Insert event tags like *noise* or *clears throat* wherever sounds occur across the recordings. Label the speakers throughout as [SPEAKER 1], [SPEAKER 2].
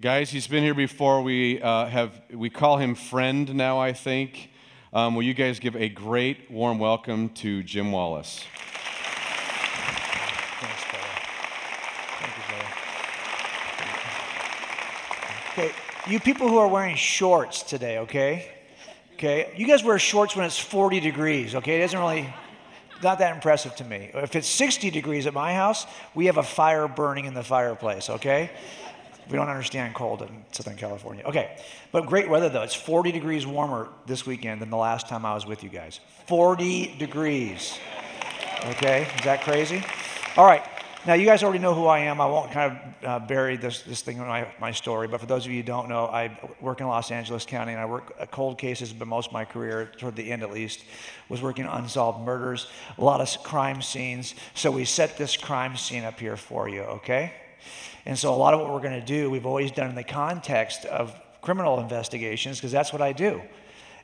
[SPEAKER 1] Guys, he's been here before. We uh, have we call him friend now. I think. Um, will you guys give a great warm welcome to Jim Wallace?
[SPEAKER 2] Thanks, brother. Thank you, brother. Okay, you people who are wearing shorts today, okay? Okay, you guys wear shorts when it's 40 degrees, okay? It doesn't really, not that impressive to me. If it's 60 degrees at my house, we have a fire burning in the fireplace, okay? We don't understand cold in Southern California. Okay, but great weather though. It's 40 degrees warmer this weekend than the last time I was with you guys. 40 degrees. Okay, is that crazy? All right, now you guys already know who I am. I won't kind of uh, bury this, this thing in my, my story, but for those of you who don't know, I work in Los Angeles County and I work uh, cold cases, but most of my career, toward the end at least, was working unsolved murders, a lot of crime scenes. So we set this crime scene up here for you, okay? And so a lot of what we're going to do, we've always done in the context of criminal investigations, because that's what I do.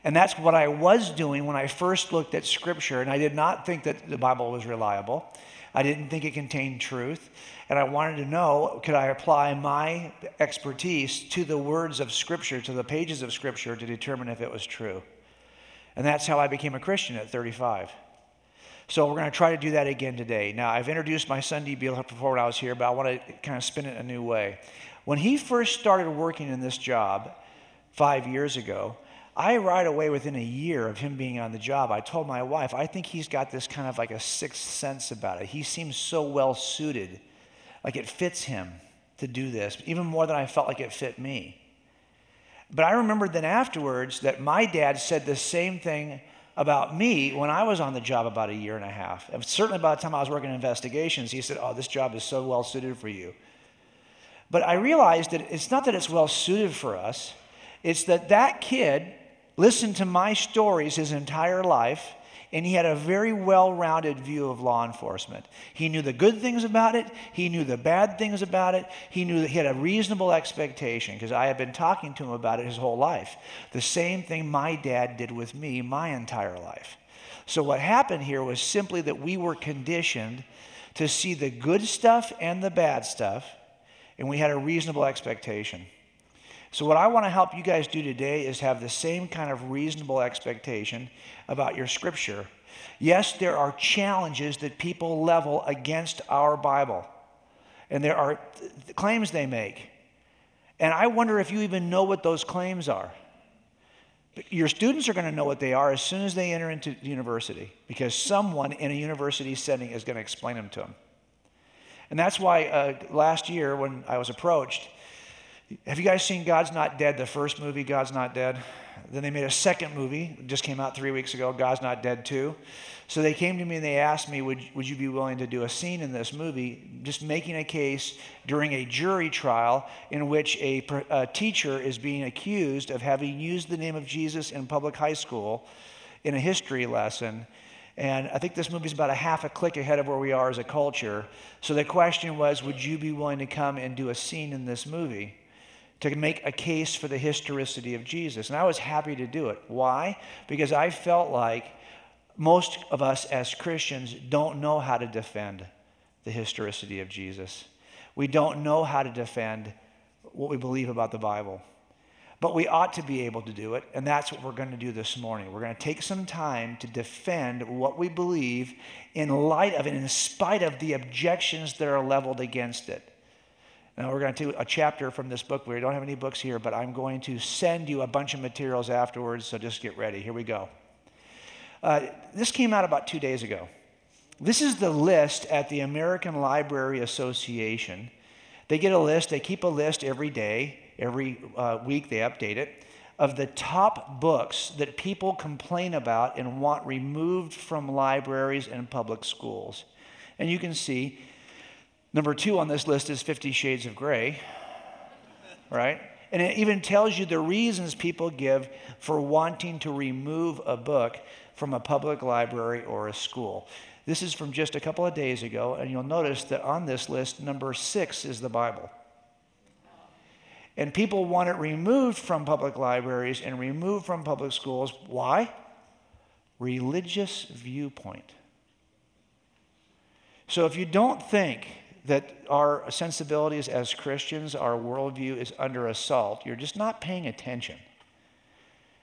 [SPEAKER 2] And that's what I was doing when I first looked at Scripture, and I did not think that the Bible was reliable. I didn't think it contained truth. And I wanted to know could I apply my expertise to the words of Scripture, to the pages of Scripture, to determine if it was true? And that's how I became a Christian at 35. So we're going to try to do that again today. Now, I've introduced my son D. Beal before when I was here, but I want to kind of spin it a new way. When he first started working in this job five years ago, I right away, within a year of him being on the job, I told my wife, I think he's got this kind of like a sixth sense about it. He seems so well suited, like it fits him to do this, even more than I felt like it fit me. But I remembered then afterwards that my dad said the same thing about me when I was on the job about a year and a half. And certainly by the time I was working in investigations, he said, Oh, this job is so well suited for you. But I realized that it's not that it's well suited for us, it's that that kid listened to my stories his entire life and he had a very well rounded view of law enforcement. He knew the good things about it, he knew the bad things about it, he knew that he had a reasonable expectation because I had been talking to him about it his whole life. The same thing my dad did with me my entire life. So, what happened here was simply that we were conditioned to see the good stuff and the bad stuff, and we had a reasonable expectation. So, what I want to help you guys do today is have the same kind of reasonable expectation about your scripture. Yes, there are challenges that people level against our Bible, and there are th- claims they make. And I wonder if you even know what those claims are. Your students are going to know what they are as soon as they enter into university because someone in a university setting is going to explain them to them. And that's why uh, last year, when I was approached, have you guys seen God's Not Dead, the first movie, God's Not Dead? Then they made a second movie, just came out three weeks ago, God's Not Dead 2. So they came to me and they asked me, would, would you be willing to do a scene in this movie, just making a case during a jury trial in which a, a teacher is being accused of having used the name of Jesus in public high school in a history lesson. And I think this movie is about a half a click ahead of where we are as a culture. So the question was, would you be willing to come and do a scene in this movie? To make a case for the historicity of Jesus. And I was happy to do it. Why? Because I felt like most of us as Christians don't know how to defend the historicity of Jesus. We don't know how to defend what we believe about the Bible. But we ought to be able to do it, and that's what we're going to do this morning. We're going to take some time to defend what we believe in light of and in spite of the objections that are leveled against it. Now, we're going to do a chapter from this book. We don't have any books here, but I'm going to send you a bunch of materials afterwards, so just get ready. Here we go. Uh, this came out about two days ago. This is the list at the American Library Association. They get a list, they keep a list every day, every uh, week, they update it, of the top books that people complain about and want removed from libraries and public schools. And you can see Number two on this list is Fifty Shades of Grey, right? And it even tells you the reasons people give for wanting to remove a book from a public library or a school. This is from just a couple of days ago, and you'll notice that on this list, number six is the Bible. And people want it removed from public libraries and removed from public schools. Why? Religious viewpoint. So if you don't think that our sensibilities as Christians, our worldview is under assault, you're just not paying attention.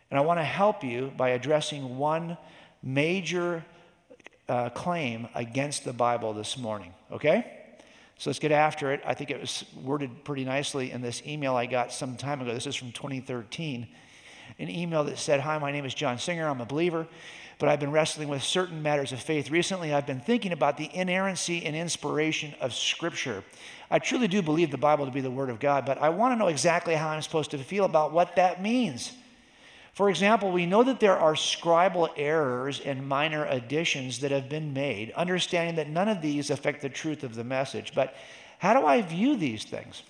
[SPEAKER 2] And I want to help you by addressing one major uh, claim against the Bible this morning, okay? So let's get after it. I think it was worded pretty nicely in this email I got some time ago. This is from 2013. An email that said, Hi, my name is John Singer. I'm a believer, but I've been wrestling with certain matters of faith. Recently, I've been thinking about the inerrancy and inspiration of Scripture. I truly do believe the Bible to be the Word of God, but I want to know exactly how I'm supposed to feel about what that means. For example, we know that there are scribal errors and minor additions that have been made, understanding that none of these affect the truth of the message. But how do I view these things?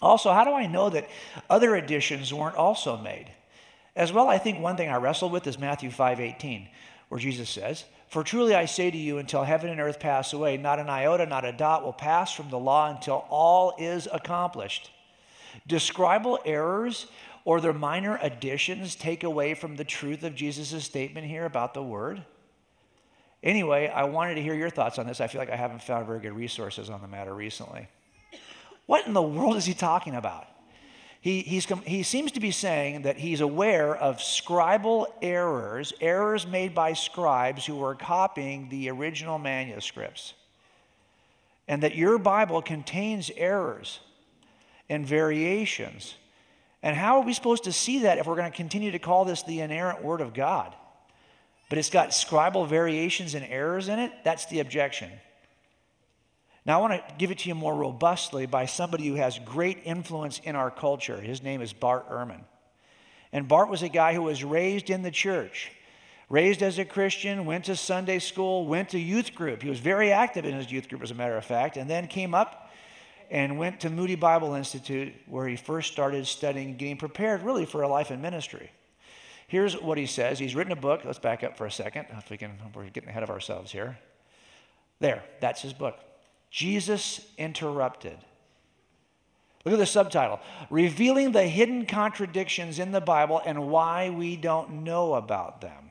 [SPEAKER 2] Also, how do I know that other additions weren't also made? As well, I think one thing I wrestle with is Matthew 5:18, where Jesus says, "For truly I say to you, until heaven and earth pass away, not an iota, not a dot will pass from the law until all is accomplished." Describable errors or their minor additions take away from the truth of Jesus' statement here about the word? Anyway, I wanted to hear your thoughts on this. I feel like I haven't found very good resources on the matter recently. What in the world is he talking about? He, he seems to be saying that he's aware of scribal errors, errors made by scribes who were copying the original manuscripts, and that your Bible contains errors and variations and how are we supposed to see that if we're going to continue to call this the inerrant Word of God? But it's got scribal variations and errors in it? That's the objection. Now, I want to give it to you more robustly by somebody who has great influence in our culture. His name is Bart Ehrman. And Bart was a guy who was raised in the church, raised as a Christian, went to Sunday school, went to youth group. He was very active in his youth group, as a matter of fact, and then came up and went to Moody Bible Institute where he first started studying, getting prepared really for a life in ministry. Here's what he says. He's written a book. Let's back up for a second. If we can, we're getting ahead of ourselves here. There, that's his book. Jesus Interrupted. Look at the subtitle Revealing the Hidden Contradictions in the Bible and Why We Don't Know About Them.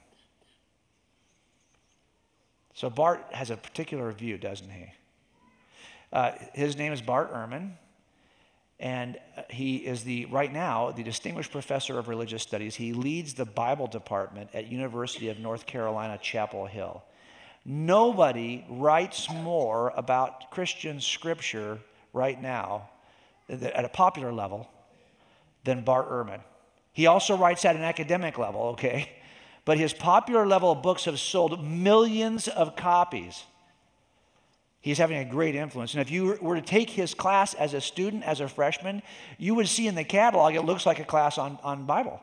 [SPEAKER 2] So Bart has a particular view, doesn't he? Uh, his name is Bart Ehrman, and he is the right now the distinguished professor of religious studies. He leads the Bible department at University of North Carolina, Chapel Hill. Nobody writes more about Christian scripture right now at a popular level than Bart Ehrman. He also writes at an academic level, okay? *laughs* But his popular level books have sold millions of copies. He's having a great influence. And if you were to take his class as a student, as a freshman, you would see in the catalog it looks like a class on, on Bible,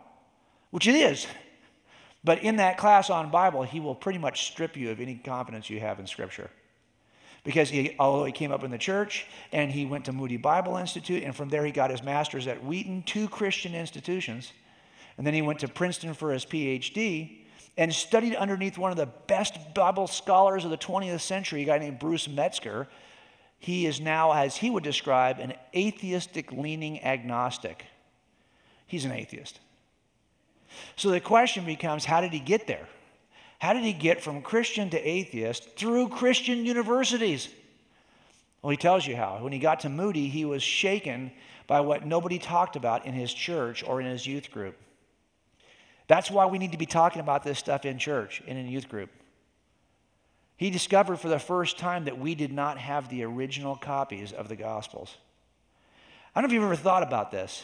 [SPEAKER 2] which it is. But in that class on Bible, he will pretty much strip you of any confidence you have in Scripture. Because he, although he came up in the church and he went to Moody Bible Institute, and from there he got his master's at Wheaton, two Christian institutions, and then he went to Princeton for his PhD and studied underneath one of the best Bible scholars of the 20th century, a guy named Bruce Metzger. He is now, as he would describe, an atheistic leaning agnostic. He's an atheist. So the question becomes how did he get there? How did he get from Christian to atheist through Christian universities? Well, he tells you how. When he got to Moody, he was shaken by what nobody talked about in his church or in his youth group. That's why we need to be talking about this stuff in church and in youth group. He discovered for the first time that we did not have the original copies of the Gospels. I don't know if you've ever thought about this,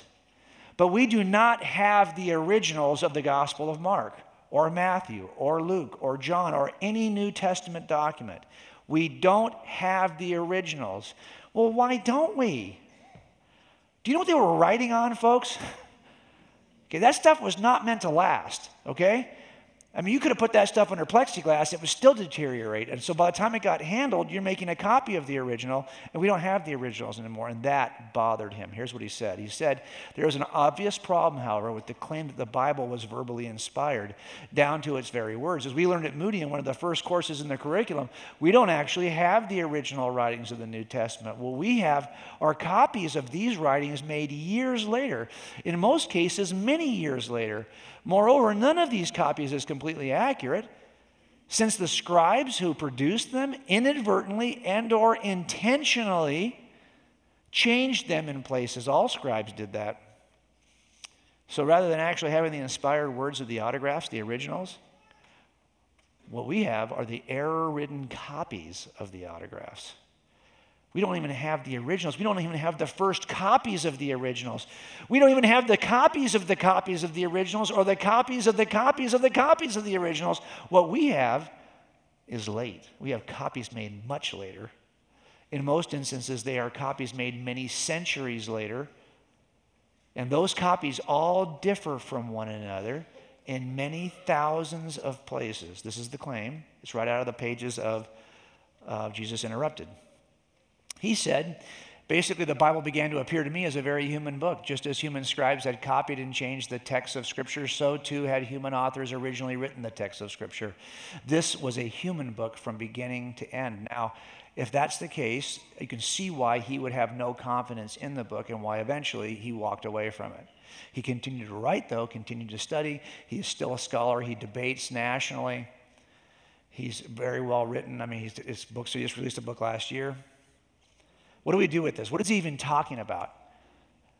[SPEAKER 2] but we do not have the originals of the Gospel of Mark or Matthew or Luke or John or any New Testament document. We don't have the originals. Well, why don't we? Do you know what they were writing on, folks? *laughs* Okay, that stuff was not meant to last, okay? I mean, you could have put that stuff under plexiglass, it would still deteriorate. And so by the time it got handled, you're making a copy of the original, and we don't have the originals anymore. And that bothered him. Here's what he said He said, There is an obvious problem, however, with the claim that the Bible was verbally inspired down to its very words. As we learned at Moody in one of the first courses in the curriculum, we don't actually have the original writings of the New Testament. What we have are copies of these writings made years later, in most cases, many years later. Moreover, none of these copies is completely accurate. since the scribes who produced them inadvertently and or intentionally changed them in places. All scribes did that. So rather than actually having the inspired words of the autographs, the originals, what we have are the error ridden copies of the autographs. We don't even have the originals. We don't even have the first copies of the originals. We don't even have the copies of the copies of the originals or the copies of the copies of the copies of the originals. What we have is late. We have copies made much later. In most instances, they are copies made many centuries later. And those copies all differ from one another in many thousands of places. This is the claim. It's right out of the pages of uh, Jesus Interrupted. He said, basically, the Bible began to appear to me as a very human book. Just as human scribes had copied and changed the text of Scripture, so too had human authors originally written the text of Scripture. This was a human book from beginning to end. Now, if that's the case, you can see why he would have no confidence in the book and why eventually he walked away from it. He continued to write, though, continued to study. He is still a scholar. He debates nationally. He's very well written. I mean, his books, he just released a book last year. What do we do with this? What is he even talking about?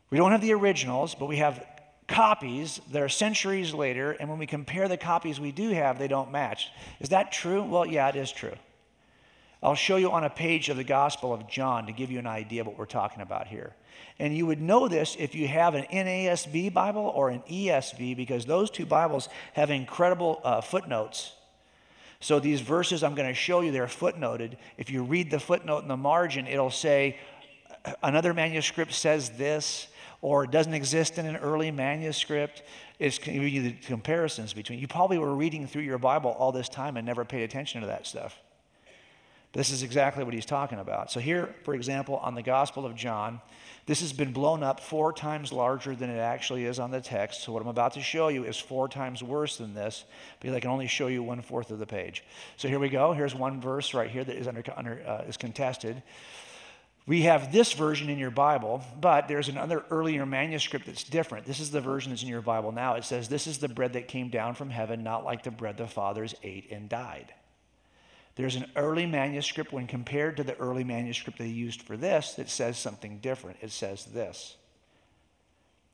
[SPEAKER 2] We don't have the originals, but we have copies that are centuries later, and when we compare the copies we do have, they don't match. Is that true? Well, yeah, it is true. I'll show you on a page of the Gospel of John to give you an idea of what we're talking about here. And you would know this if you have an NASB Bible or an ESV, because those two Bibles have incredible uh, footnotes so these verses I'm going to show you, they're footnoted. If you read the footnote in the margin, it'll say, another manuscript says this, or it doesn't exist in an early manuscript. It's giving you the comparisons between. You probably were reading through your Bible all this time and never paid attention to that stuff. This is exactly what he's talking about. So, here, for example, on the Gospel of John, this has been blown up four times larger than it actually is on the text. So, what I'm about to show you is four times worse than this because I can only show you one fourth of the page. So, here we go. Here's one verse right here that is, under, under uh, is contested. We have this version in your Bible, but there's another earlier manuscript that's different. This is the version that's in your Bible now. It says, This is the bread that came down from heaven, not like the bread the fathers ate and died. There's an early manuscript, when compared to the early manuscript they used for this, that says something different. It says this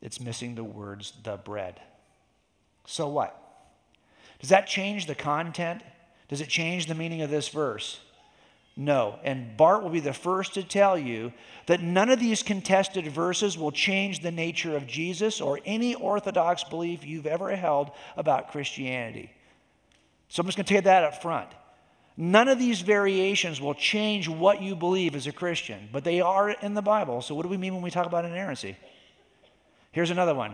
[SPEAKER 2] it's missing the words the bread. So what? Does that change the content? Does it change the meaning of this verse? No. And Bart will be the first to tell you that none of these contested verses will change the nature of Jesus or any Orthodox belief you've ever held about Christianity. So I'm just going to tell you that up front. None of these variations will change what you believe as a Christian, but they are in the Bible. So, what do we mean when we talk about inerrancy? Here's another one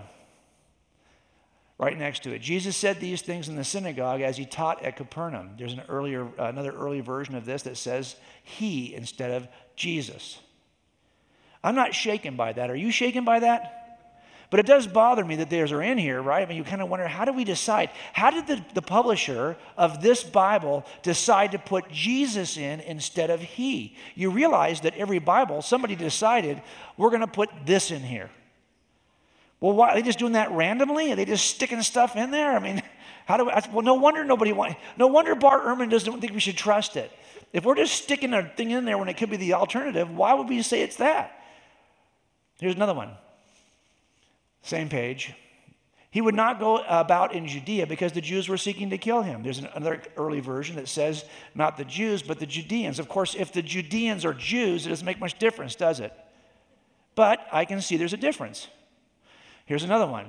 [SPEAKER 2] right next to it. Jesus said these things in the synagogue as he taught at Capernaum. There's an earlier, uh, another early version of this that says he instead of Jesus. I'm not shaken by that. Are you shaken by that? But it does bother me that theirs are in here, right? I mean, you kind of wonder how do we decide? How did the, the publisher of this Bible decide to put Jesus in instead of he? You realize that every Bible, somebody decided, we're going to put this in here. Well, why? Are they just doing that randomly? Are they just sticking stuff in there? I mean, how do we, well, no wonder nobody want, no wonder Bart Ehrman doesn't think we should trust it. If we're just sticking a thing in there when it could be the alternative, why would we say it's that? Here's another one. Same page. He would not go about in Judea because the Jews were seeking to kill him. There's another early version that says not the Jews, but the Judeans. Of course, if the Judeans are Jews, it doesn't make much difference, does it? But I can see there's a difference. Here's another one.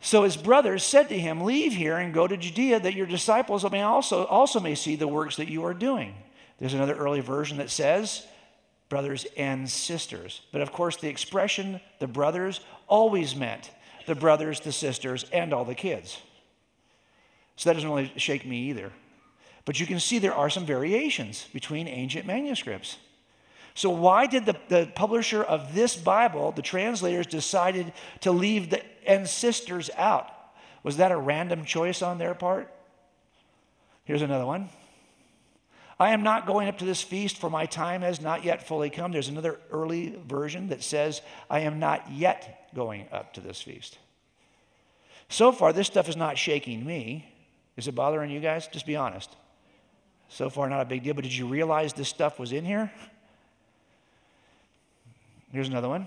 [SPEAKER 2] So his brothers said to him, Leave here and go to Judea, that your disciples may also, also may see the works that you are doing. There's another early version that says, brothers and sisters. But of course, the expression the brothers always meant the brothers, the sisters, and all the kids. So that doesn't really shake me either. But you can see there are some variations between ancient manuscripts. So, why did the, the publisher of this Bible, the translators, decided to leave the and sisters out? Was that a random choice on their part? Here's another one. I am not going up to this feast, for my time has not yet fully come. There's another early version that says, I am not yet going up to this feast. So far, this stuff is not shaking me. Is it bothering you guys? Just be honest. So far, not a big deal, but did you realize this stuff was in here? Here's another one.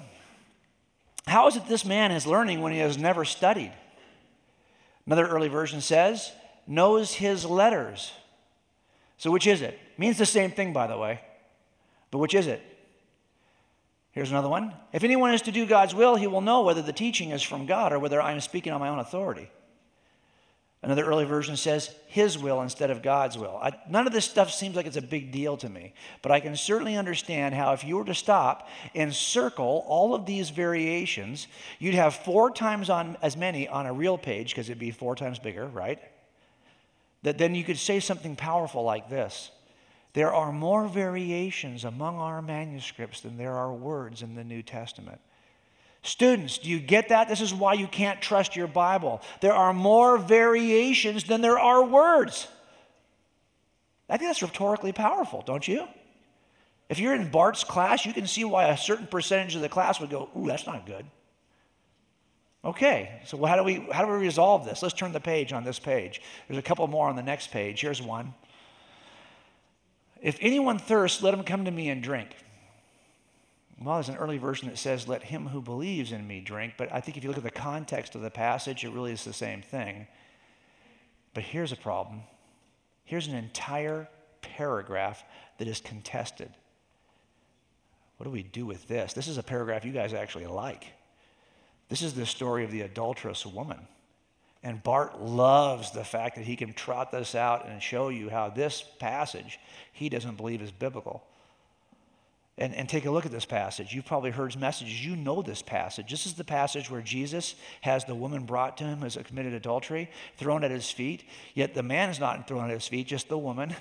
[SPEAKER 2] How is it this man is learning when he has never studied? Another early version says, knows his letters. So, which is it? Means the same thing, by the way. But which is it? Here's another one. If anyone is to do God's will, he will know whether the teaching is from God or whether I am speaking on my own authority. Another early version says his will instead of God's will. I, none of this stuff seems like it's a big deal to me, but I can certainly understand how if you were to stop and circle all of these variations, you'd have four times on as many on a real page because it'd be four times bigger, right? That then you could say something powerful like this. There are more variations among our manuscripts than there are words in the New Testament. Students, do you get that? This is why you can't trust your Bible. There are more variations than there are words. I think that's rhetorically powerful, don't you? If you're in Bart's class, you can see why a certain percentage of the class would go, Ooh, that's not good. Okay, so how do, we, how do we resolve this? Let's turn the page on this page. There's a couple more on the next page. Here's one. If anyone thirsts, let him come to me and drink. Well, there's an early version that says, Let him who believes in me drink. But I think if you look at the context of the passage, it really is the same thing. But here's a problem here's an entire paragraph that is contested. What do we do with this? This is a paragraph you guys actually like. This is the story of the adulterous woman. And Bart loves the fact that he can trot this out and show you how this passage he doesn't believe is biblical. And, and take a look at this passage. You've probably heard his messages. You know this passage. This is the passage where Jesus has the woman brought to him as a committed adultery, thrown at his feet. Yet the man is not thrown at his feet, just the woman.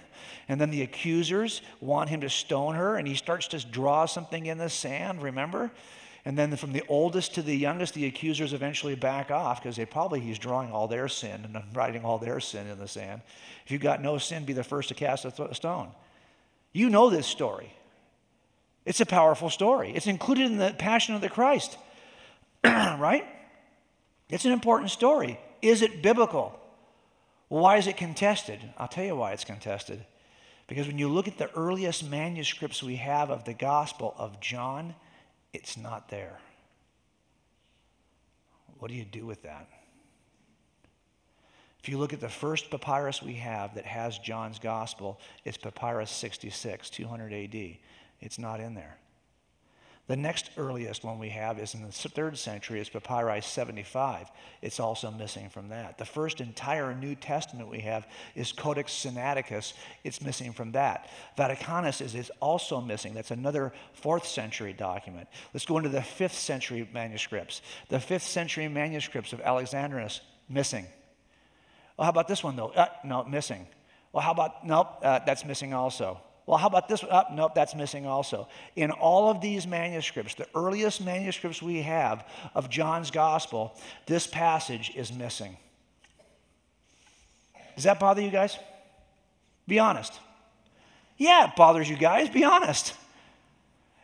[SPEAKER 2] And then the accusers want him to stone her, and he starts to draw something in the sand, remember? And then from the oldest to the youngest, the accusers eventually back off because they probably he's drawing all their sin and *laughs* writing all their sin in the sand. If you've got no sin, be the first to cast a stone. You know this story. It's a powerful story. It's included in the Passion of the Christ, *clears throat* right? It's an important story. Is it biblical? why is it contested? I'll tell you why it's contested. Because when you look at the earliest manuscripts we have of the Gospel of John, it's not there. What do you do with that? If you look at the first papyrus we have that has John's Gospel, it's Papyrus 66, 200 AD. It's not in there. The next earliest one we have is in the third century, it's Papyrus 75. It's also missing from that. The first entire New Testament we have is Codex Sinaiticus. It's missing from that. Vaticanus is, is also missing. That's another fourth century document. Let's go into the fifth century manuscripts. The fifth century manuscripts of Alexandrinus, missing. Well, how about this one though? Uh, no, missing. Well, how about, nope, uh, that's missing also. Well, how about this? Oh, nope, that's missing also. In all of these manuscripts, the earliest manuscripts we have of John's gospel, this passage is missing. Does that bother you guys? Be honest. Yeah, it bothers you guys. Be honest.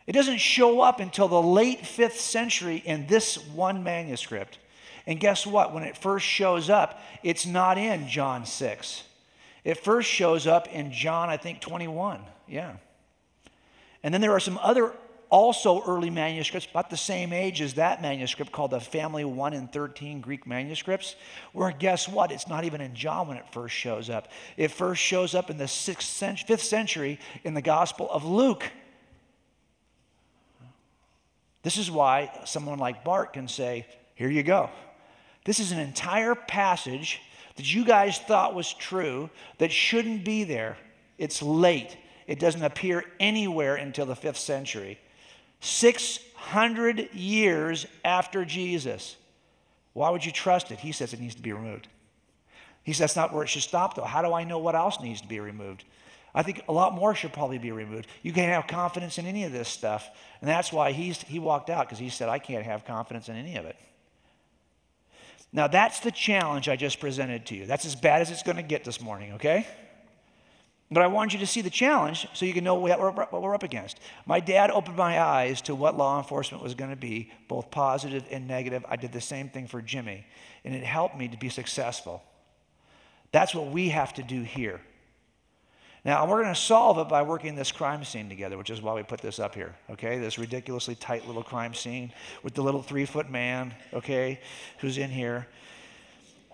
[SPEAKER 2] It doesn't show up until the late fifth century in this one manuscript. And guess what? When it first shows up, it's not in John 6. It first shows up in John, I think, 21. Yeah. And then there are some other also early manuscripts, about the same age as that manuscript, called the Family 1 and 13 Greek manuscripts, where guess what? It's not even in John when it first shows up. It first shows up in the sixth century, fifth century in the Gospel of Luke. This is why someone like Bart can say, Here you go. This is an entire passage that you guys thought was true that shouldn't be there. It's late. It doesn't appear anywhere until the fifth century. 600 years after Jesus. Why would you trust it? He says it needs to be removed. He says that's not where it should stop, though. How do I know what else needs to be removed? I think a lot more should probably be removed. You can't have confidence in any of this stuff. And that's why he's, he walked out, because he said, I can't have confidence in any of it. Now, that's the challenge I just presented to you. That's as bad as it's going to get this morning, okay? But I want you to see the challenge so you can know what we're up against. My dad opened my eyes to what law enforcement was going to be, both positive and negative. I did the same thing for Jimmy, and it helped me to be successful. That's what we have to do here. Now, we're going to solve it by working this crime scene together, which is why we put this up here, okay? This ridiculously tight little crime scene with the little three foot man, okay, who's in here.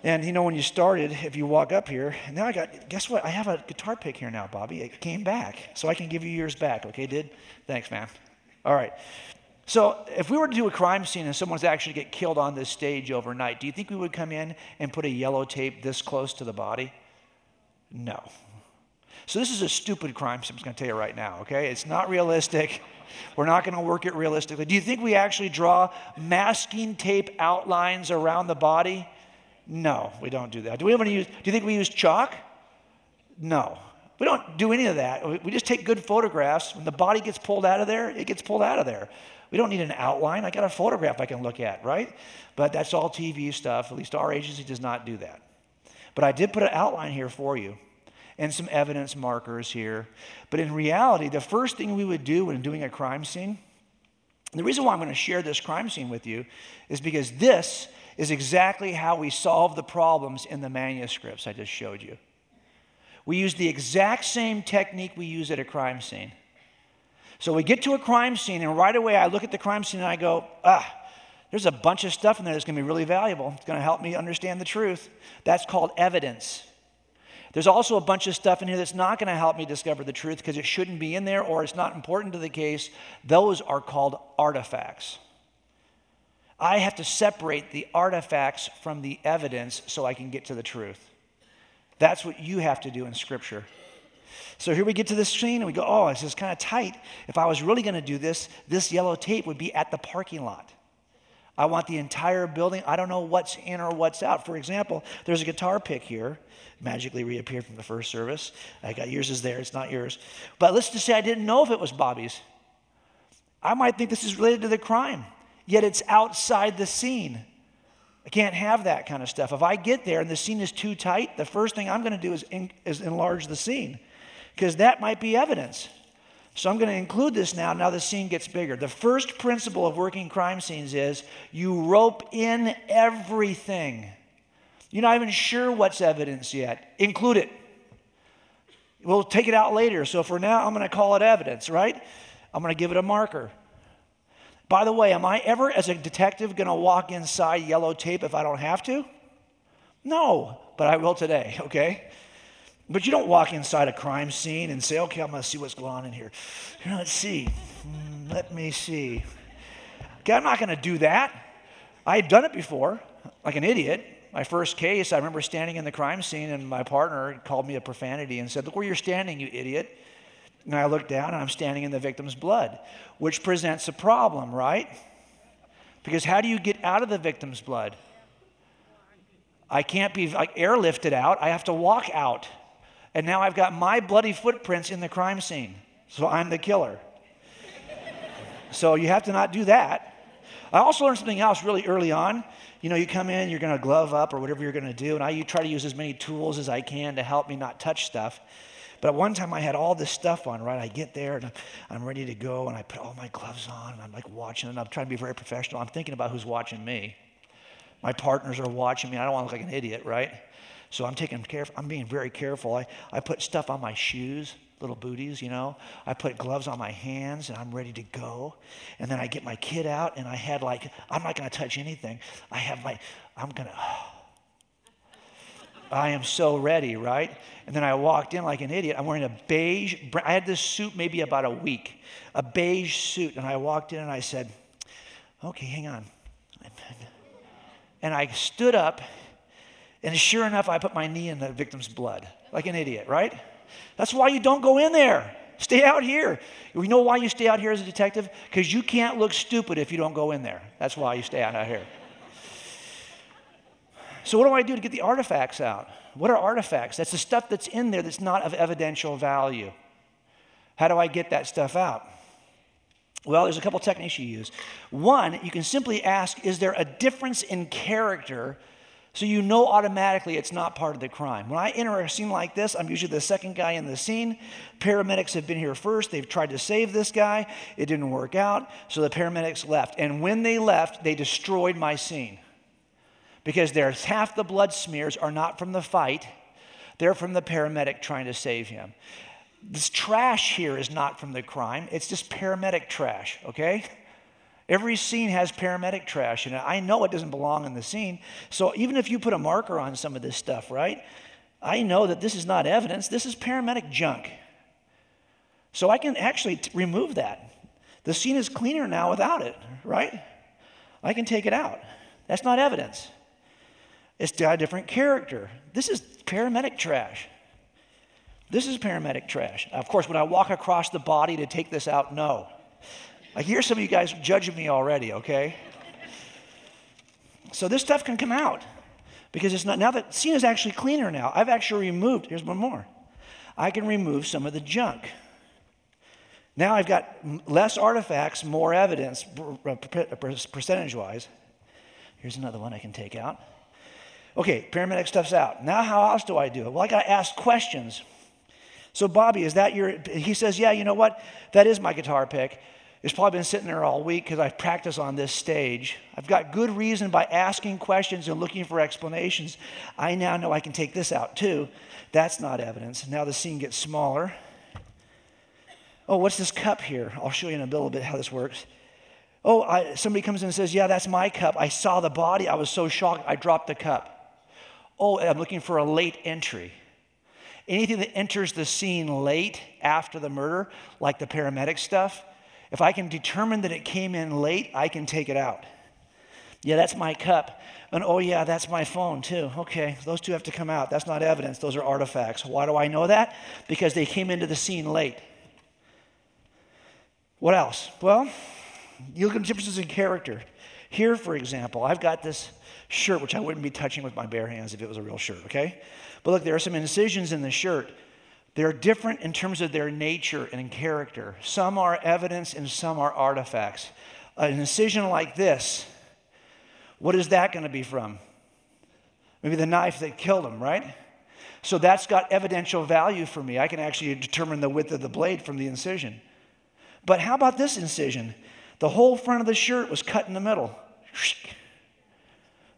[SPEAKER 2] And you know, when you started, if you walk up here, and now I got, guess what? I have a guitar pick here now, Bobby. It came back, so I can give you yours back, okay, did? Thanks, man. All right. So, if we were to do a crime scene and someone's actually get killed on this stage overnight, do you think we would come in and put a yellow tape this close to the body? No. So, this is a stupid crime scene, I'm just going to tell you right now, okay? It's not realistic. We're not going to work it realistically. Do you think we actually draw masking tape outlines around the body? No, we don't do that. Do we any use, do you think we use chalk? No. We don't do any of that. We just take good photographs. When the body gets pulled out of there, it gets pulled out of there. We don't need an outline. I got a photograph I can look at, right? But that's all TV stuff. At least our agency does not do that. But I did put an outline here for you and some evidence markers here. But in reality, the first thing we would do when doing a crime scene, the reason why I'm going to share this crime scene with you is because this is exactly how we solve the problems in the manuscripts I just showed you. We use the exact same technique we use at a crime scene. So we get to a crime scene, and right away I look at the crime scene and I go, ah, there's a bunch of stuff in there that's going to be really valuable. It's going to help me understand the truth. That's called evidence. There's also a bunch of stuff in here that's not going to help me discover the truth because it shouldn't be in there or it's not important to the case. Those are called artifacts. I have to separate the artifacts from the evidence so I can get to the truth. That's what you have to do in Scripture. So here we get to this scene and we go, oh, this is kind of tight. If I was really going to do this, this yellow tape would be at the parking lot. I want the entire building. I don't know what's in or what's out. For example, there's a guitar pick here, magically reappeared from the first service. I got yours is there, it's not yours. But let's just say I didn't know if it was Bobby's. I might think this is related to the crime, yet it's outside the scene. I can't have that kind of stuff. If I get there and the scene is too tight, the first thing I'm going to do is, in, is enlarge the scene because that might be evidence. So I'm going to include this now. Now the scene gets bigger. The first principle of working crime scenes is you rope in everything. You're not even sure what's evidence yet. Include it. We'll take it out later. So for now, I'm going to call it evidence, right? I'm going to give it a marker. By the way, am I ever, as a detective, going to walk inside yellow tape if I don't have to? No, but I will today, *laughs* okay? But you don't walk inside a crime scene and say, okay, I'm going to see what's going on in here. let's see. Hmm, let me see. Okay, I'm not going to do that. I had done it before, like an idiot. My first case, I remember standing in the crime scene, and my partner called me a profanity and said, Look where you're standing, you idiot. And I look down, and I'm standing in the victim's blood, which presents a problem, right? Because how do you get out of the victim's blood? I can't be like airlifted out, I have to walk out. And now I've got my bloody footprints in the crime scene. So I'm the killer. so you have to not do that. I also learned something else really early on. You know, you come in, you're going to glove up or whatever you're going to do, and I try to use as many tools as I can to help me not touch stuff. But at one time I had all this stuff on, right? I get there and I'm ready to go, and I put all my gloves on, and I'm like watching, and I'm trying to be very professional. I'm thinking about who's watching me. My partners are watching me. I don't want to look like an idiot, right? So I'm taking care, I'm being very careful. I, I put stuff on my shoes, little booties, you know. I put gloves on my hands and I'm ready to go. And then I get my kid out and I had like, I'm not going to touch anything. I have my, I'm going to, I am so ready, right? And then I walked in like an idiot. I'm wearing a beige, I had this suit maybe about a week, a beige suit. And I walked in and I said, okay, hang on. And I stood up and sure enough, I put my knee in the victim's blood, like an idiot, right? That's why you don't go in there. Stay out here. You know why you stay out here as a detective? Because you can't look stupid if you don't go in there. That's why you stay out here. So, what do I do to get the artifacts out? What are artifacts? That's the stuff that's in there that's not of evidential value. How do I get that stuff out? Well, there's a couple techniques you use. One, you can simply ask Is there a difference in character so you know automatically it's not part of the crime. When I enter a scene like this, I'm usually the second guy in the scene. Paramedics have been here first. They've tried to save this guy. It didn't work out. So the paramedics left. And when they left, they destroyed my scene. Because there's half the blood smears are not from the fight, They're from the paramedic trying to save him. This trash here is not from the crime, it's just paramedic trash, okay? Every scene has paramedic trash in it. I know it doesn't belong in the scene. So even if you put a marker on some of this stuff, right? I know that this is not evidence, this is paramedic junk. So I can actually t- remove that. The scene is cleaner now without it, right? I can take it out. That's not evidence. It's got a different character. This is paramedic trash. This is paramedic trash. Of course, when I walk across the body to take this out, no. I hear some of you guys judging me already, okay? So this stuff can come out because it's not, now that scene is actually cleaner now. I've actually removed, here's one more. I can remove some of the junk. Now I've got less artifacts, more evidence, uh, percentage wise. Here's another one I can take out. Okay, paramedic stuff's out. Now, how else do I do it? Well, I got to ask questions. So, Bobby, is that your? He says, Yeah, you know what? That is my guitar pick. It's probably been sitting there all week because I practice on this stage. I've got good reason by asking questions and looking for explanations. I now know I can take this out too. That's not evidence. Now the scene gets smaller. Oh, what's this cup here? I'll show you in a little bit how this works. Oh, I, somebody comes in and says, Yeah, that's my cup. I saw the body. I was so shocked, I dropped the cup. Oh, I'm looking for a late entry. Anything that enters the scene late after the murder, like the paramedic stuff, if I can determine that it came in late, I can take it out. Yeah, that's my cup. And oh, yeah, that's my phone too. Okay, those two have to come out. That's not evidence, those are artifacts. Why do I know that? Because they came into the scene late. What else? Well, you look at differences in character. Here, for example, I've got this shirt, which I wouldn't be touching with my bare hands if it was a real shirt, okay? But look, there are some incisions in the shirt. They're different in terms of their nature and character. Some are evidence and some are artifacts. An incision like this, what is that going to be from? Maybe the knife that killed him, right? So that's got evidential value for me. I can actually determine the width of the blade from the incision. But how about this incision? The whole front of the shirt was cut in the middle.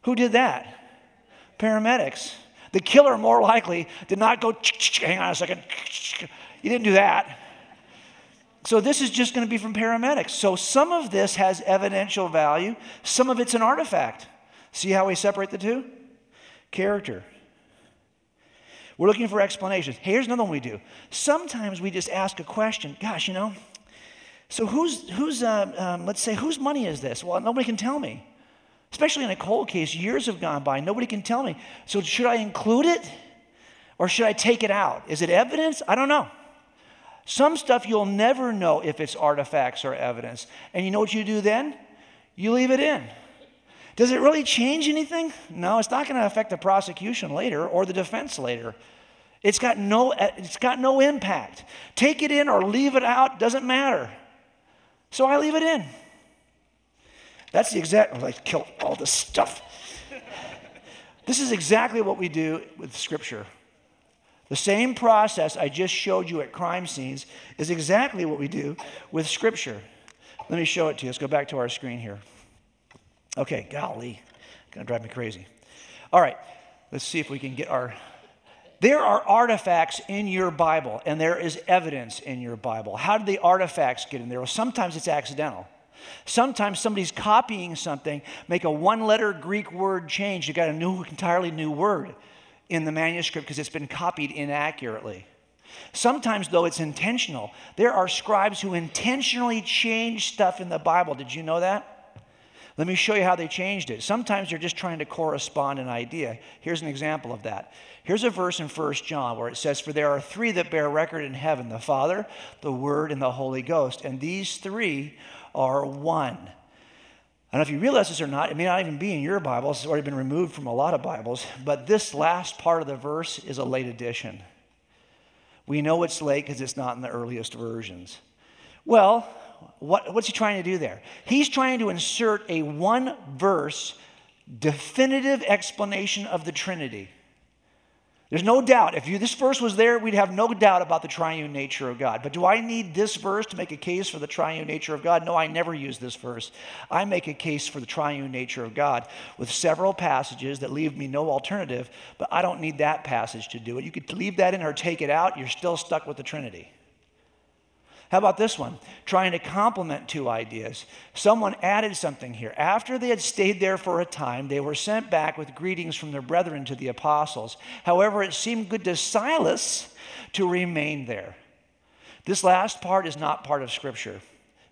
[SPEAKER 2] Who did that? Paramedics. The killer, more likely, did not go, hang on a second. You didn't do that. So this is just going to be from paramedics. So some of this has evidential value, some of it's an artifact. See how we separate the two? Character. We're looking for explanations. Here's another one we do. Sometimes we just ask a question. Gosh, you know, so who's who's uh, um, let's say whose money is this? Well, nobody can tell me. Especially in a cold case, years have gone by, nobody can tell me. So, should I include it or should I take it out? Is it evidence? I don't know. Some stuff you'll never know if it's artifacts or evidence. And you know what you do then? You leave it in. Does it really change anything? No, it's not going to affect the prosecution later or the defense later. It's got no, it's got no impact. Take it in or leave it out, doesn't matter. So I leave it in. That's the exact, oh, like, kill all this stuff. this is exactly what we do with Scripture. The same process I just showed you at crime scenes is exactly what we do with Scripture. Let me show it to you. Let's go back to our screen here. Okay, golly, gonna drive me crazy. All right, let's see if we can get our. There are artifacts in your Bible, and there is evidence in your Bible. How did the artifacts get in there? Well, sometimes it's accidental. Sometimes somebody's copying something, make a one letter Greek word change. You got a new, entirely new word in the manuscript because it's been copied inaccurately. Sometimes, though, it's intentional. There are scribes who intentionally change stuff in the Bible. Did you know that? Let me show you how they changed it. Sometimes they're just trying to correspond an idea. Here's an example of that. Here's a verse in 1 John where it says, For there are three that bear record in heaven the Father, the Word, and the Holy Ghost. And these three are one. I don't know if you realize this or not, it may not even be in your Bible, it's already been removed from a lot of Bibles, but this last part of the verse is a late addition. We know it's late because it's not in the earliest versions. Well, what, what's he trying to do there? He's trying to insert a one verse definitive explanation of the Trinity. There's no doubt. If you, this verse was there, we'd have no doubt about the triune nature of God. But do I need this verse to make a case for the triune nature of God? No, I never use this verse. I make a case for the triune nature of God with several passages that leave me no alternative, but I don't need that passage to do it. You could leave that in or take it out, you're still stuck with the Trinity. How about this one? Trying to complement two ideas. Someone added something here. After they had stayed there for a time, they were sent back with greetings from their brethren to the apostles. However, it seemed good to Silas to remain there. This last part is not part of Scripture,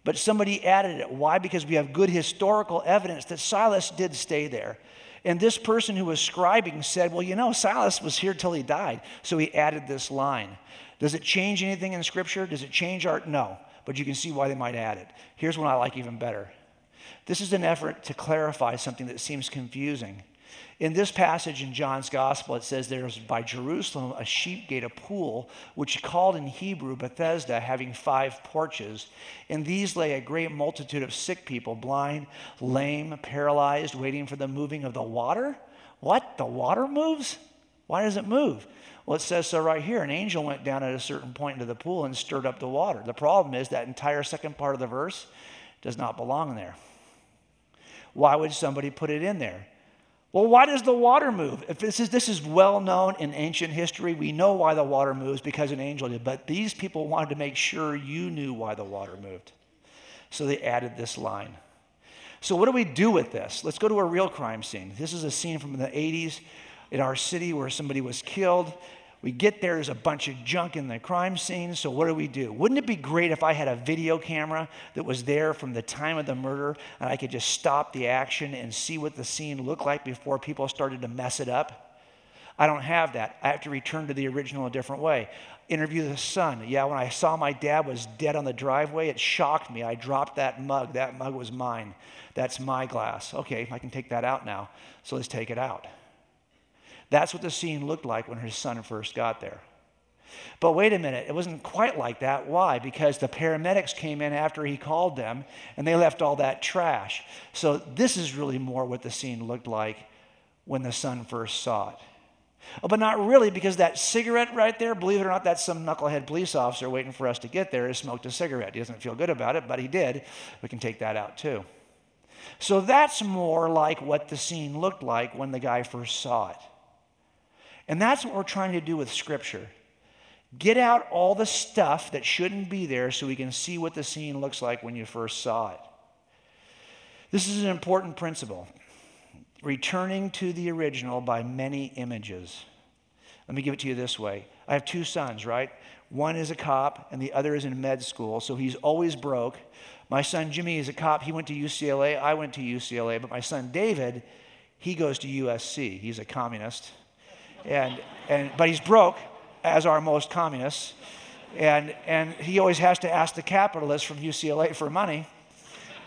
[SPEAKER 2] but somebody added it. Why? Because we have good historical evidence that Silas did stay there. And this person who was scribing said, Well, you know, Silas was here till he died. So he added this line. Does it change anything in Scripture? Does it change art? No. But you can see why they might add it. Here's one I like even better. This is an effort to clarify something that seems confusing. In this passage in John's gospel, it says there's by Jerusalem a sheep gate, a pool, which called in Hebrew Bethesda, having five porches. In these lay a great multitude of sick people, blind, lame, paralyzed, waiting for the moving of the water. What? The water moves? Why does it move? Well, it says so right here. An angel went down at a certain point into the pool and stirred up the water. The problem is that entire second part of the verse does not belong there. Why would somebody put it in there? Well, why does the water move? If this is, this is well known in ancient history, we know why the water moves because an angel did. But these people wanted to make sure you knew why the water moved. So they added this line. So, what do we do with this? Let's go to a real crime scene. This is a scene from the 80s in our city where somebody was killed. We get there, there's a bunch of junk in the crime scene. So, what do we do? Wouldn't it be great if I had a video camera that was there from the time of the murder and I could just stop the action and see what the scene looked like before people started to mess it up? I don't have that. I have to return to the original a different way. Interview the son. Yeah, when I saw my dad was dead on the driveway, it shocked me. I dropped that mug. That mug was mine. That's my glass. Okay, I can take that out now. So let's take it out. That's what the scene looked like when her son first got there. But wait a minute, it wasn't quite like that. Why? Because the paramedics came in after he called them and they left all that trash. So this is really more what the scene looked like when the son first saw it. Oh, but not really, because that cigarette right there, believe it or not, that's some knucklehead police officer waiting for us to get there He smoked a cigarette. He doesn't feel good about it, but he did. We can take that out too. So that's more like what the scene looked like when the guy first saw it. And that's what we're trying to do with Scripture. Get out all the stuff that shouldn't be there so we can see what the scene looks like when you first saw it. This is an important principle returning to the original by many images. Let me give it to you this way I have two sons, right? One is a cop and the other is in med school, so he's always broke. My son Jimmy is a cop. He went to UCLA. I went to UCLA. But my son David, he goes to USC. He's a communist. And, and, but he's broke, as are most communists. And, and he always has to ask the capitalist from UCLA for money.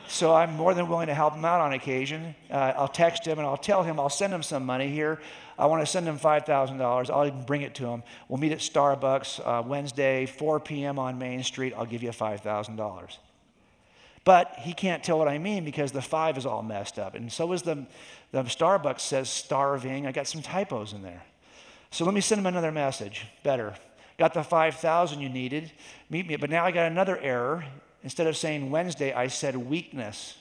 [SPEAKER 2] So I'm more than willing to help him out on occasion. Uh, I'll text him and I'll tell him I'll send him some money here. I want to send him $5,000. I'll even bring it to him. We'll meet at Starbucks uh, Wednesday, 4 p.m. on Main Street. I'll give you $5,000. But he can't tell what I mean because the five is all messed up. And so is the, the Starbucks says starving. I got some typos in there. So let me send him another message. Better. Got the 5,000 you needed. Meet me. But now I got another error. Instead of saying Wednesday, I said weakness.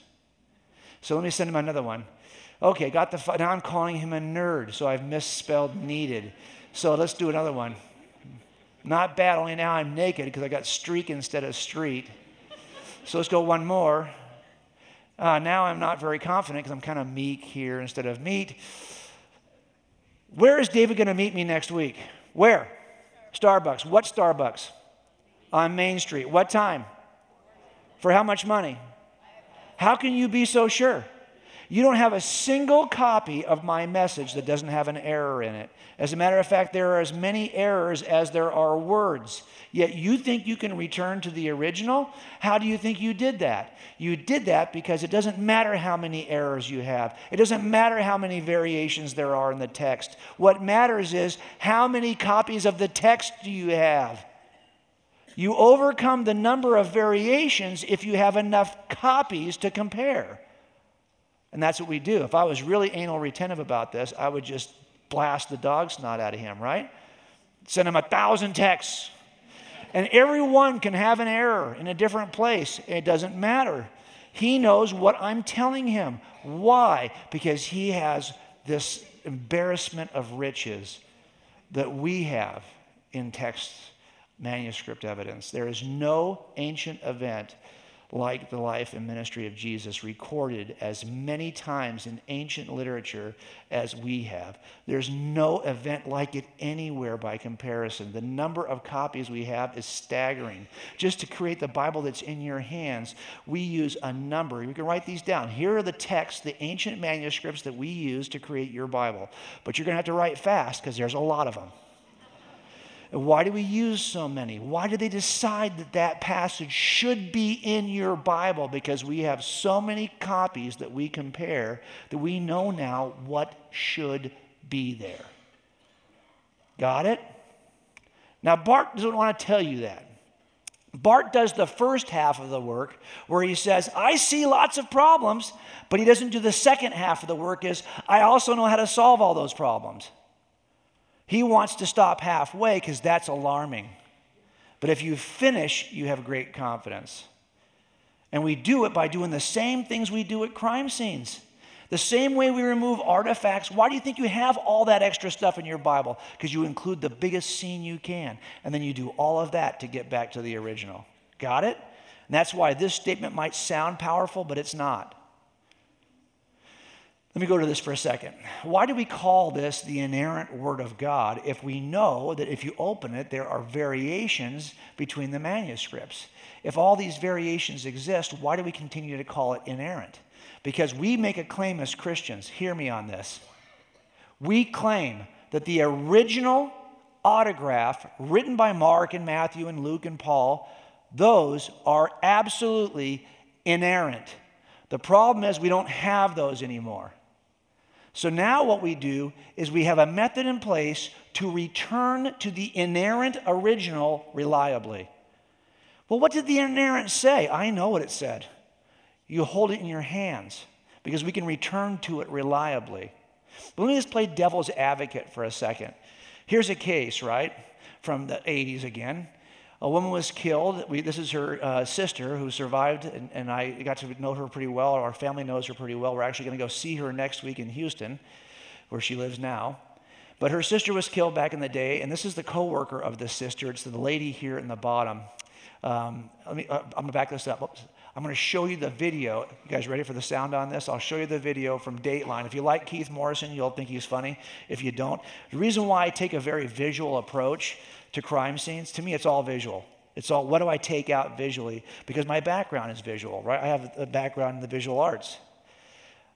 [SPEAKER 2] So let me send him another one. Okay, got the. Now I'm calling him a nerd, so I've misspelled needed. So let's do another one. Not bad, only now I'm naked because I got streak instead of street. So let's go one more. Uh, now I'm not very confident because I'm kind of meek here instead of meat. Where is David going to meet me next week? Where? Starbucks. What Starbucks? On Main Street. What time? For how much money? How can you be so sure? You don't have a single copy of my message that doesn't have an error in it. As a matter of fact, there are as many errors as there are words. Yet you think you can return to the original? How do you think you did that? You did that because it doesn't matter how many errors you have, it doesn't matter how many variations there are in the text. What matters is how many copies of the text do you have? You overcome the number of variations if you have enough copies to compare. And that's what we do. If I was really anal retentive about this, I would just blast the dog snot out of him, right? Send him a thousand texts. And everyone can have an error in a different place. It doesn't matter. He knows what I'm telling him. Why? Because he has this embarrassment of riches that we have in text manuscript evidence. There is no ancient event like the life and ministry of Jesus, recorded as many times in ancient literature as we have. There's no event like it anywhere by comparison. The number of copies we have is staggering. Just to create the Bible that's in your hands, we use a number. You can write these down. Here are the texts, the ancient manuscripts that we use to create your Bible. But you're going to have to write fast because there's a lot of them. Why do we use so many? Why do they decide that that passage should be in your Bible? Because we have so many copies that we compare that we know now what should be there. Got it? Now, Bart doesn't want to tell you that. Bart does the first half of the work where he says, I see lots of problems, but he doesn't do the second half of the work is, I also know how to solve all those problems. He wants to stop halfway because that's alarming. But if you finish, you have great confidence. And we do it by doing the same things we do at crime scenes. The same way we remove artifacts. Why do you think you have all that extra stuff in your Bible? Because you include the biggest scene you can. And then you do all of that to get back to the original. Got it? And that's why this statement might sound powerful, but it's not. Let me go to this for a second. Why do we call this the inerrant Word of God if we know that if you open it, there are variations between the manuscripts? If all these variations exist, why do we continue to call it inerrant? Because we make a claim as Christians. Hear me on this. We claim that the original autograph written by Mark and Matthew and Luke and Paul, those are absolutely inerrant. The problem is we don't have those anymore. So now what we do is we have a method in place to return to the inerrant original reliably. Well, what did the inerrant say? I know what it said. You hold it in your hands because we can return to it reliably. But let me just play devil's advocate for a second. Here's a case, right, from the 80s again. A woman was killed. We, this is her uh, sister who survived, and, and, I got to know her pretty well. Our family knows her pretty well. We're actually going to go see her next week in Houston, where she lives now. But her sister was killed back in the day, and this is the coworker of this sister. It's the lady here in the bottom. Um, let me, uh, I'm going to back this up. I'm going to show you the video. You guys ready for the sound on this? I'll show you the video from Dateline. If you like Keith Morrison, you'll think he's funny. If you don't, the reason why I take a very visual approach to crime scenes, to me, it's all visual. It's all what do I take out visually? Because my background is visual, right? I have a background in the visual arts.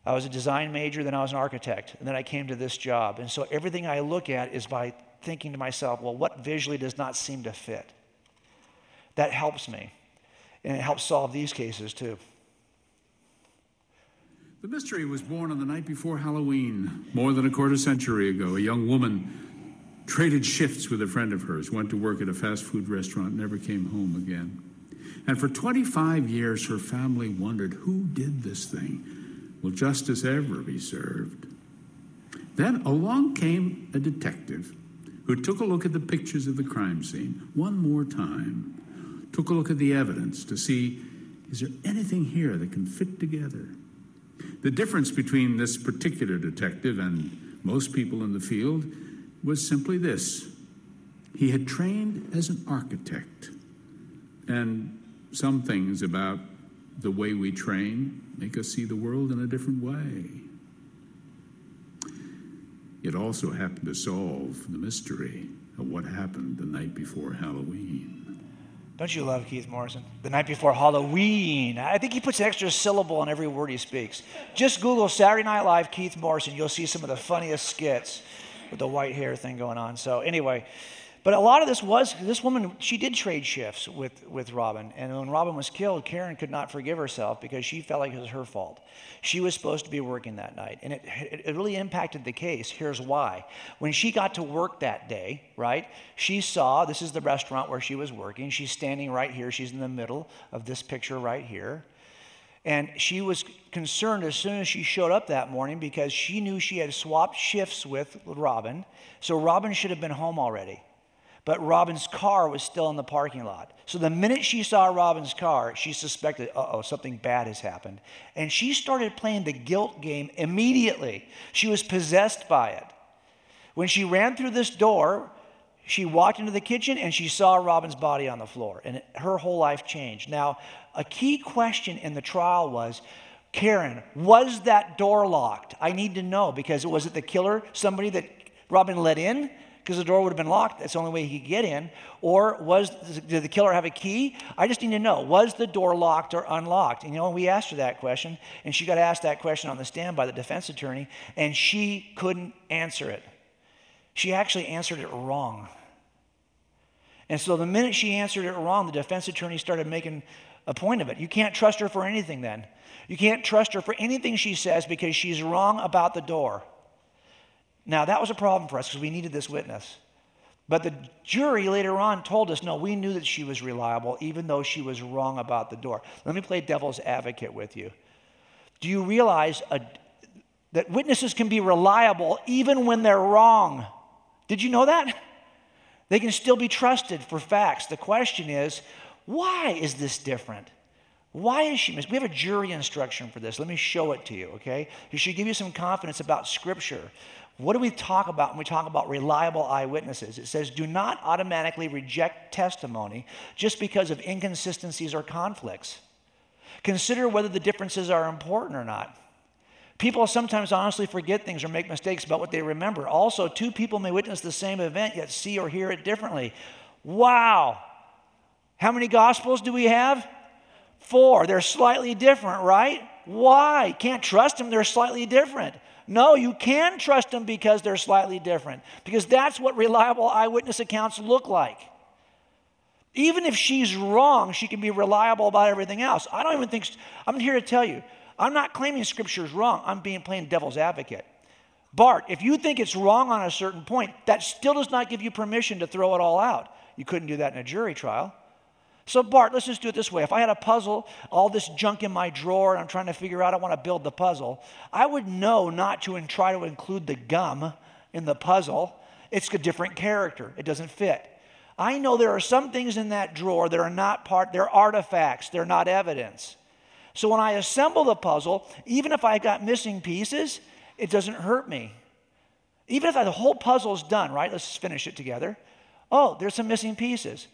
[SPEAKER 2] I was a design major, then I was an architect, and then I came to this job. And so everything I look at is by thinking to myself, well, what visually does not seem to fit? That helps me. And it helps solve these cases too.
[SPEAKER 3] The mystery was born on the night before Halloween, more than a quarter century ago. A young woman traded shifts with a friend of hers, went to work at a fast food restaurant, never came home again. And for 25 years, her family wondered who did this thing? Will justice ever be served? Then along came a detective who took a look at the pictures of the crime scene one more time, took a look at the evidence to see is there anything here that can fit together? The difference between this particular detective and most people in the field was simply this he had trained as an architect. And some things about the way we train make us see the world in a different way. It also happened to solve the mystery of what happened the night before Halloween.
[SPEAKER 2] Don't you love Keith Morrison? The night before Halloween. I think he puts an extra syllable on every word he speaks. Just Google Saturday Night Live Keith Morrison. You'll see some of the funniest skits with the white hair thing going on. So anyway, but a lot of this was this woman. She did trade shifts with with Robin, and when Robin was killed, Karen could not forgive herself because she felt like it was her fault. She was supposed to be working that night, and it it really impacted the case. Here's why: when she got to work that day, right? She saw this is the restaurant where she was working. She's standing right here. She's in the middle of this picture right here. And she was concerned as soon as she showed up that morning because she knew she had swapped shifts with Robin. So Robin should have been home already. But Robin's car was still in the parking lot. So the minute she saw Robin's car, she suspected, uh oh, something bad has happened. And she started playing the guilt game immediately. She was possessed by it. When she ran through this door, she walked into the kitchen and she saw Robin's body on the floor, and her whole life changed. Now, a key question in the trial was Karen, was that door locked? I need to know because was it the killer, somebody that Robin let in? Because the door would have been locked. That's the only way he could get in. Or was did the killer have a key? I just need to know was the door locked or unlocked? And you know, we asked her that question, and she got asked that question on the stand by the defense attorney, and she couldn't answer it. She actually answered it wrong. And so the minute she answered it wrong, the defense attorney started making a point of it. You can't trust her for anything then. You can't trust her for anything she says because she's wrong about the door. Now, that was a problem for us because we needed this witness. But the jury later on told us no, we knew that she was reliable even though she was wrong about the door. Let me play devil's advocate with you. Do you realize a, that witnesses can be reliable even when they're wrong? Did you know that? They can still be trusted for facts. The question is, why is this different? Why is she missing? We have a jury instruction for this. Let me show it to you, okay? It should give you some confidence about Scripture. What do we talk about when we talk about reliable eyewitnesses? It says, do not automatically reject testimony just because of inconsistencies or conflicts. Consider whether the differences are important or not. People sometimes honestly forget things or make mistakes about what they remember. Also, two people may witness the same event yet see or hear it differently. Wow! How many gospels do we have? Four. They're slightly different, right? Why? Can't trust them, they're slightly different. No, you can trust them because they're slightly different, because that's what reliable eyewitness accounts look like. Even if she's wrong, she can be reliable about everything else. I don't even think, I'm here to tell you, I'm not claiming scripture is wrong. I'm being playing devil's advocate. Bart, if you think it's wrong on a certain point, that still does not give you permission to throw it all out. You couldn't do that in a jury trial. So, Bart, let's just do it this way. If I had a puzzle, all this junk in my drawer, and I'm trying to figure out I want to build the puzzle, I would know not to try to include the gum in the puzzle. It's a different character, it doesn't fit. I know there are some things in that drawer that are not part, they're artifacts, they're not evidence. So when I assemble the puzzle, even if I got missing pieces, it doesn't hurt me. Even if the whole puzzle is done, right? Let's finish it together. Oh, there's some missing pieces.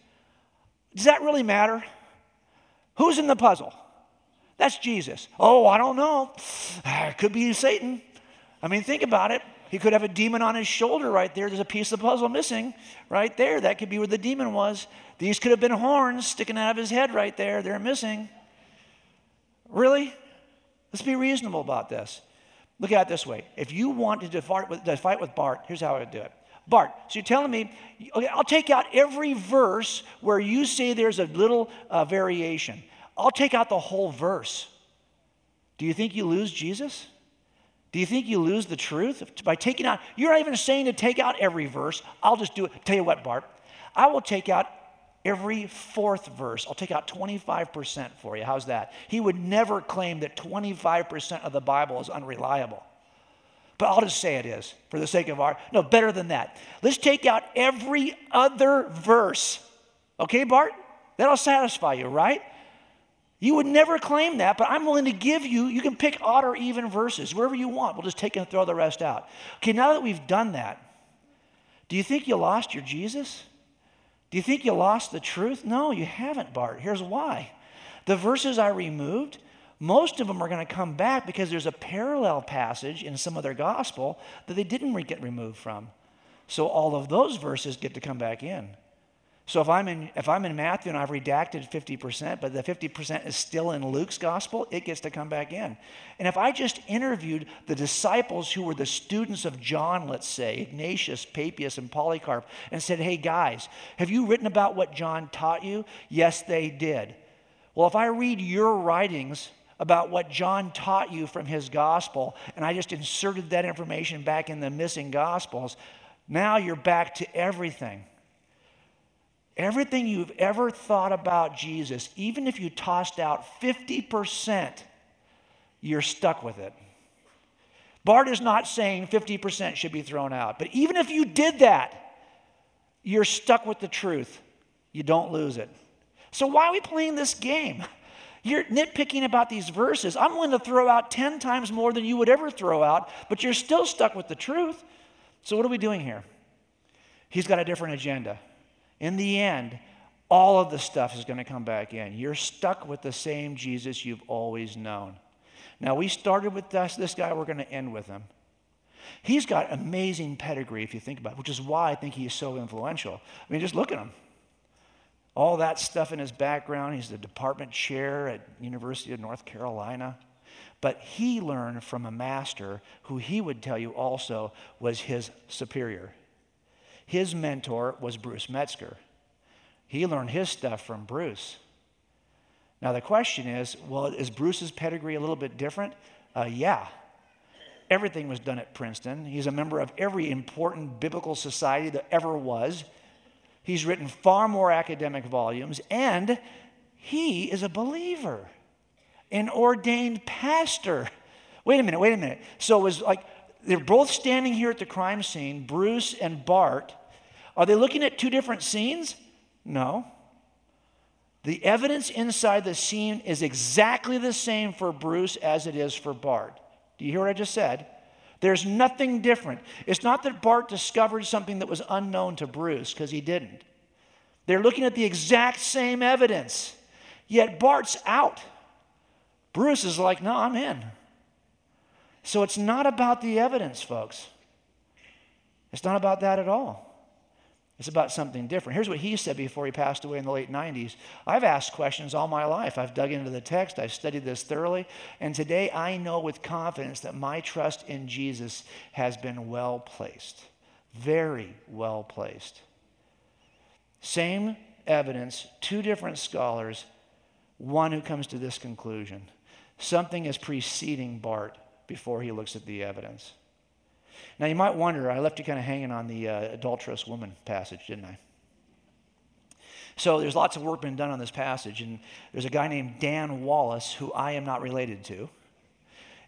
[SPEAKER 2] Does that really matter? Who's in the puzzle? That's Jesus. Oh, I don't know. *sighs* It could be Satan. I mean, think about it. He could have a demon on his shoulder right there. There's a piece of the puzzle missing right there. That could be where the demon was. These could have been horns sticking out of his head right there. They're missing. Really? Let's be reasonable about this. Look at it this way. If you want to fight with, to fight with Bart, here's how I would do it. Bart, so you're telling me, okay, I'll take out every verse where you say there's a little uh, variation. I'll take out the whole verse. Do you think you lose Jesus? Do you think you lose the truth by taking out? You're not even saying to take out every verse. I'll just do it. Tell you what, Bart, I will take out every fourth verse. I'll take out 25% for you. How's that? He would never claim that 25% of the Bible is unreliable. But I'll just say it is for the sake of our. No, better than that. Let's take out every other verse. Okay, Bart? That'll satisfy you, right? You would never claim that, but I'm willing to give you, you can pick odd or even verses, wherever you want. We'll just take and throw the rest out. Okay, now that we've done that, do you think you lost your Jesus? Do you think you lost the truth? No, you haven't, Bart. Here's why. The verses I removed, most of them are going to come back because there's a parallel passage in some other gospel that they didn't get removed from. So all of those verses get to come back in. So if I'm in, if I'm in Matthew and I've redacted 50%, but the 50% is still in Luke's gospel, it gets to come back in. And if I just interviewed the disciples who were the students of John, let's say, Ignatius, Papias, and Polycarp, and said, hey guys, have you written about what John taught you? Yes, they did. Well, if I read your writings about what John taught you from his gospel, and I just inserted that information back in the missing gospels, now you're back to everything. Everything you've ever thought about Jesus, even if you tossed out 50% you're stuck with it. Bart is not saying 50% should be thrown out, but even if you did that, you're stuck with the truth. You don't lose it. So, why are we playing this game? *laughs* You're nitpicking about these verses. I'm willing to throw out 10 times more than you would ever throw out, but you're still stuck with the truth. So, what are we doing here? He's got a different agenda. In the end, all of the stuff is going to come back in. You're stuck with the same Jesus you've always known. Now, we started with this, this guy, we're going to end with him. He's got amazing pedigree, if you think about it, which is why I think he is so influential. I mean, just look at him. All that stuff in his background. He's the department chair at University of North Carolina. But he learned from a master who he would tell you also was his superior. His mentor was Bruce Metzger. He learned his stuff from Bruce. Now, the question is well, is Bruce's pedigree a little bit different? Uh, yeah. Everything was done at Princeton. He's a member of every important biblical society that ever was. He's written far more academic volumes, and he is a believer, an ordained pastor. Wait a minute, wait a minute. So it was like they're both standing here at the crime scene, Bruce and Bart. Are they looking at two different scenes? No. The evidence inside the scene is exactly the same for Bruce as it is for Bart. Do you hear what I just said? There's nothing different. It's not that Bart discovered something that was unknown to Bruce, because he didn't. They're looking at the exact same evidence, yet Bart's out. Bruce is like, no, I'm in. So it's not about the evidence, folks. It's not about that at all. It's about something different. Here's what he said before he passed away in the late 90s. I've asked questions all my life. I've dug into the text, I've studied this thoroughly, and today I know with confidence that my trust in Jesus has been well placed. Very well placed. Same evidence, two different scholars, one who comes to this conclusion. Something is preceding Bart before he looks at the evidence. Now, you might wonder, I left you kind of hanging on the uh, adulterous woman passage, didn't I? So, there's lots of work been done on this passage, and there's a guy named Dan Wallace who I am not related to.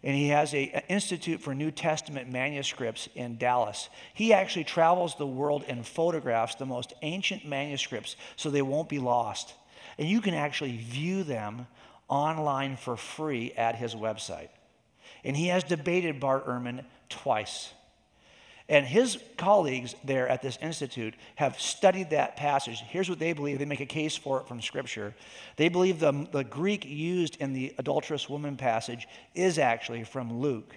[SPEAKER 2] And he has a, an Institute for New Testament Manuscripts in Dallas. He actually travels the world and photographs the most ancient manuscripts so they won't be lost. And you can actually view them online for free at his website. And he has debated Bart Ehrman twice. And his colleagues there at this institute have studied that passage. Here's what they believe. They make a case for it from Scripture. They believe the, the Greek used in the adulterous woman passage is actually from Luke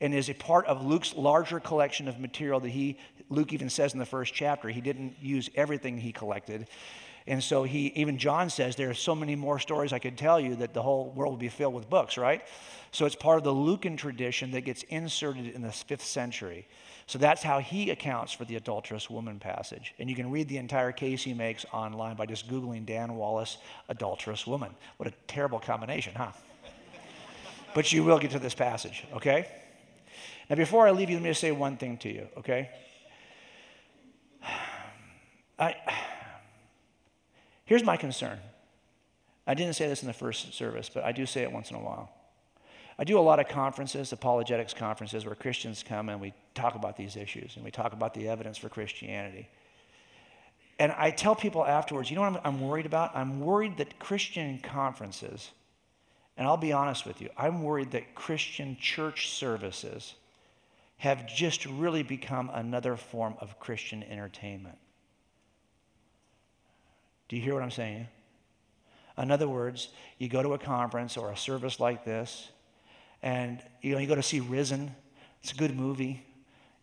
[SPEAKER 2] and is a part of Luke's larger collection of material that he, Luke even says in the first chapter, he didn't use everything he collected. And so he, even John says, there are so many more stories I could tell you that the whole world would be filled with books, right? So it's part of the Lucan tradition that gets inserted in the fifth century. So that's how he accounts for the adulterous woman passage. And you can read the entire case he makes online by just Googling Dan Wallace, adulterous woman. What a terrible combination, huh? but you will get to this passage, okay? Now, before I leave you, let me just say one thing to you, okay? I, here's my concern. I didn't say this in the first service, but I do say it once in a while. I do a lot of conferences, apologetics conferences, where Christians come and we talk about these issues and we talk about the evidence for Christianity. And I tell people afterwards, you know what I'm, I'm worried about? I'm worried that Christian conferences, and I'll be honest with you, I'm worried that Christian church services have just really become another form of Christian entertainment. Do you hear what I'm saying? In other words, you go to a conference or a service like this, and you know, you go to see Risen. It's a good movie.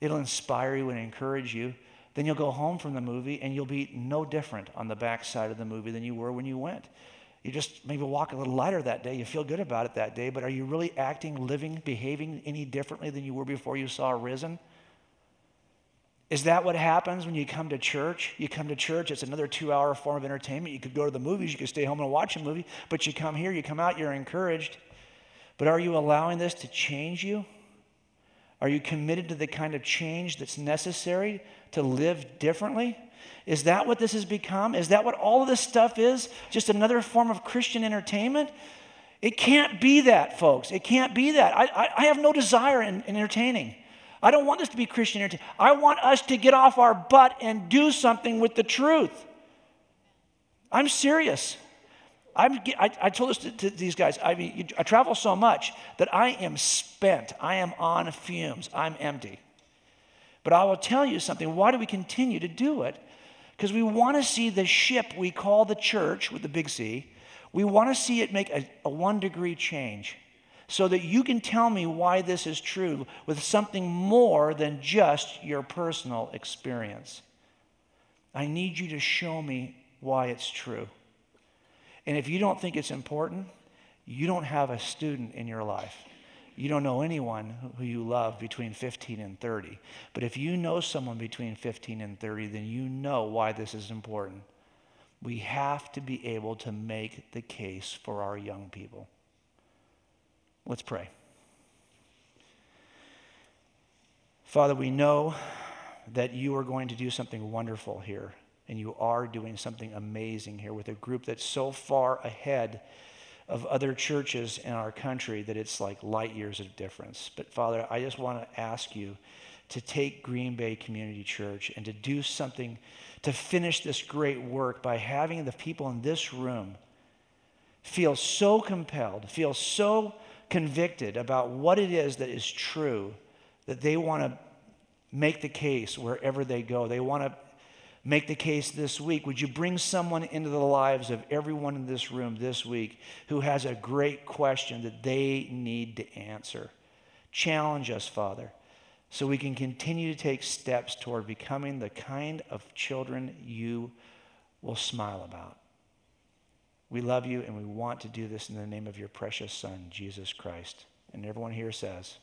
[SPEAKER 2] It'll inspire you and encourage you. Then you'll go home from the movie and you'll be no different on the backside of the movie than you were when you went. You just maybe walk a little lighter that day. You feel good about it that day, but are you really acting, living, behaving any differently than you were before you saw Risen? Is that what happens when you come to church? You come to church, it's another two hour form of entertainment. You could go to the movies, you could stay home and watch a movie, but you come here, you come out, you're encouraged. But are you allowing this to change you? Are you committed to the kind of change that's necessary to live differently? Is that what this has become? Is that what all of this stuff is? Just another form of Christian entertainment? It can't be that, folks. It can't be that. I, I, I have no desire in, in entertaining. I don't want this to be Christian entertainment. I want us to get off our butt and do something with the truth. I'm serious. I'm, I, I told this to, to, these guys. I mean, I travel so much that I am spent. I am on fumes. I'm empty. But I will tell you something. Why do we continue to do it? Because we want to see the ship we call the church with the big C, we want to see it make a, a one degree change so that you can tell me why this is true with something more than just your personal experience. I need you to show me why it's true. And if you don't think it's important, you don't have a student in your life. You don't know anyone who you love between 15 and 30. But if you know someone between 15 and 30, then you know why this is important. We have to be able to make the case for our young people. Let's pray. Father, we know that you are going to do something wonderful here, and you are doing something amazing here with a group that's so far ahead of other churches in our country that it's like light years of difference. But Father, I just want to ask you to take Green Bay Community Church and to do something to finish this great work by having the people in this room feel so compelled, feel so convicted about what it is that is true, that they want to make the case wherever they go. They want to make the case this week. Would you bring someone into the lives of everyone in this room this week who has a great question that they need to answer? Challenge us, Father, so we can continue to take steps toward becoming the kind of children you will smile about. We love you and we want to do this in the name of your precious Son, Jesus Christ. And everyone here says,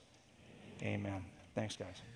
[SPEAKER 2] Amen. Amen. Thanks, guys.